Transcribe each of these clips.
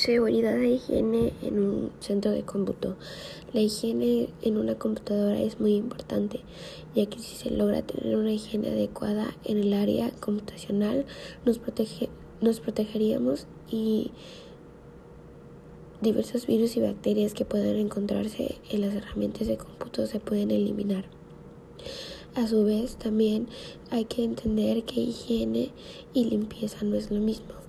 Seguridad de higiene en un centro de cómputo. La higiene en una computadora es muy importante, ya que si se logra tener una higiene adecuada en el área computacional, nos, protege, nos protegeríamos y diversos virus y bacterias que puedan encontrarse en las herramientas de cómputo se pueden eliminar. A su vez, también hay que entender que higiene y limpieza no es lo mismo.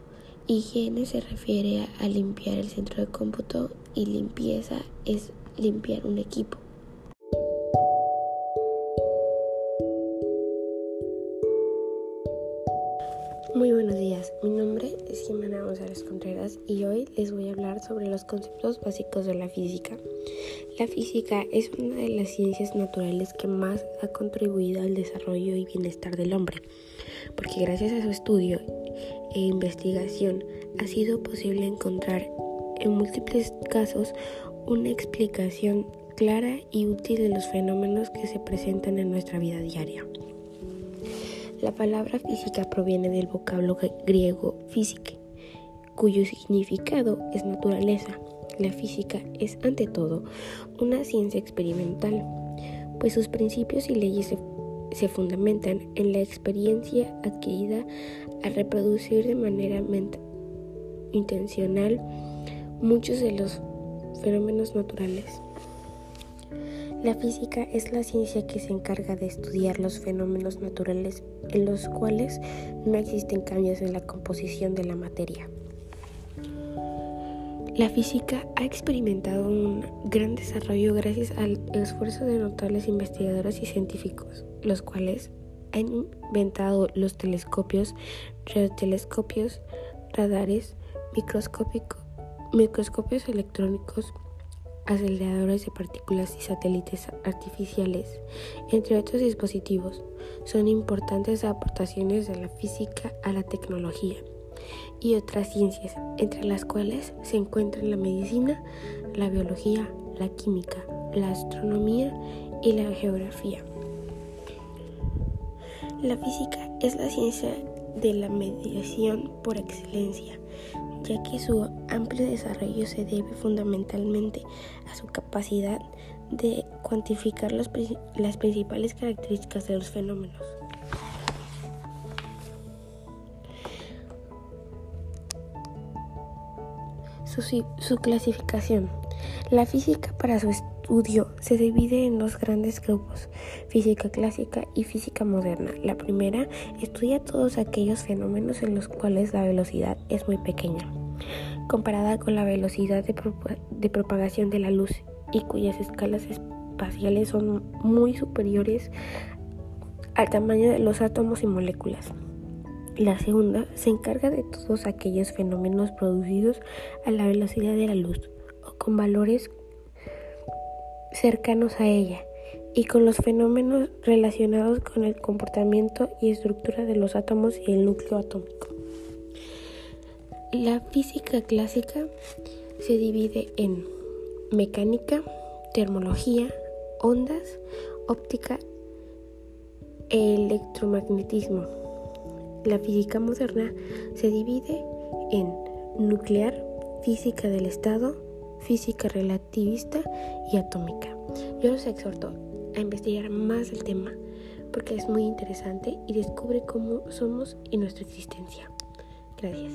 Higiene se refiere a, limpiar el centro de cómputo y limpieza es limpiar un equipo. Muy buenos días, mi nombre es Jimena González Contreras y hoy les voy a hablar sobre los conceptos básicos de la física. La física es una de las ciencias naturales que más ha contribuido al desarrollo y bienestar del hombre, porque gracias a su estudio e investigación ha sido posible encontrar en múltiples casos una explicación clara y útil de los fenómenos que se presentan en nuestra vida diaria. La palabra física proviene del vocablo griego física, cuyo significado es naturaleza. La física es ante todo una ciencia experimental, pues sus principios y leyes se se fundamentan en la experiencia adquirida al reproducir de manera intencional muchos de los fenómenos naturales. La física es la ciencia que se encarga de estudiar los fenómenos naturales en los cuales no existen cambios en la composición de la materia. La física ha experimentado un gran desarrollo gracias al esfuerzo de notables investigadores y científicos, los cuales han inventado los telescopios, radiotelescopios, radares, microscopios electrónicos, aceleradores de partículas y satélites artificiales, entre otros dispositivos. Son importantes aportaciones de la física a la tecnología y otras ciencias, entre las cuales se encuentran la medicina, la biología, la química, la astronomía y la geografía. La física es la ciencia de la mediación por excelencia, ya que su amplio desarrollo se debe fundamentalmente a su capacidad de cuantificar las principales características de los fenómenos. Su, clasificación. La física para su estudio se divide en dos grandes grupos, física clásica y física moderna. La primera estudia todos aquellos fenómenos en los cuales la velocidad es muy pequeña, comparada con la velocidad de, propagación de la luz y cuyas escalas espaciales son muy superiores al tamaño de los átomos y moléculas. La segunda se encarga de todos aquellos fenómenos producidos a la velocidad de la luz o con valores cercanos a ella y con los fenómenos relacionados con el comportamiento y estructura de los átomos y el núcleo atómico. La física clásica se divide en mecánica, termología, ondas, óptica e electromagnetismo. La física moderna se divide en nuclear, física del estado, física relativista y atómica. Yo los exhorto a investigar más el tema porque es muy interesante y descubre cómo somos y nuestra existencia. Gracias.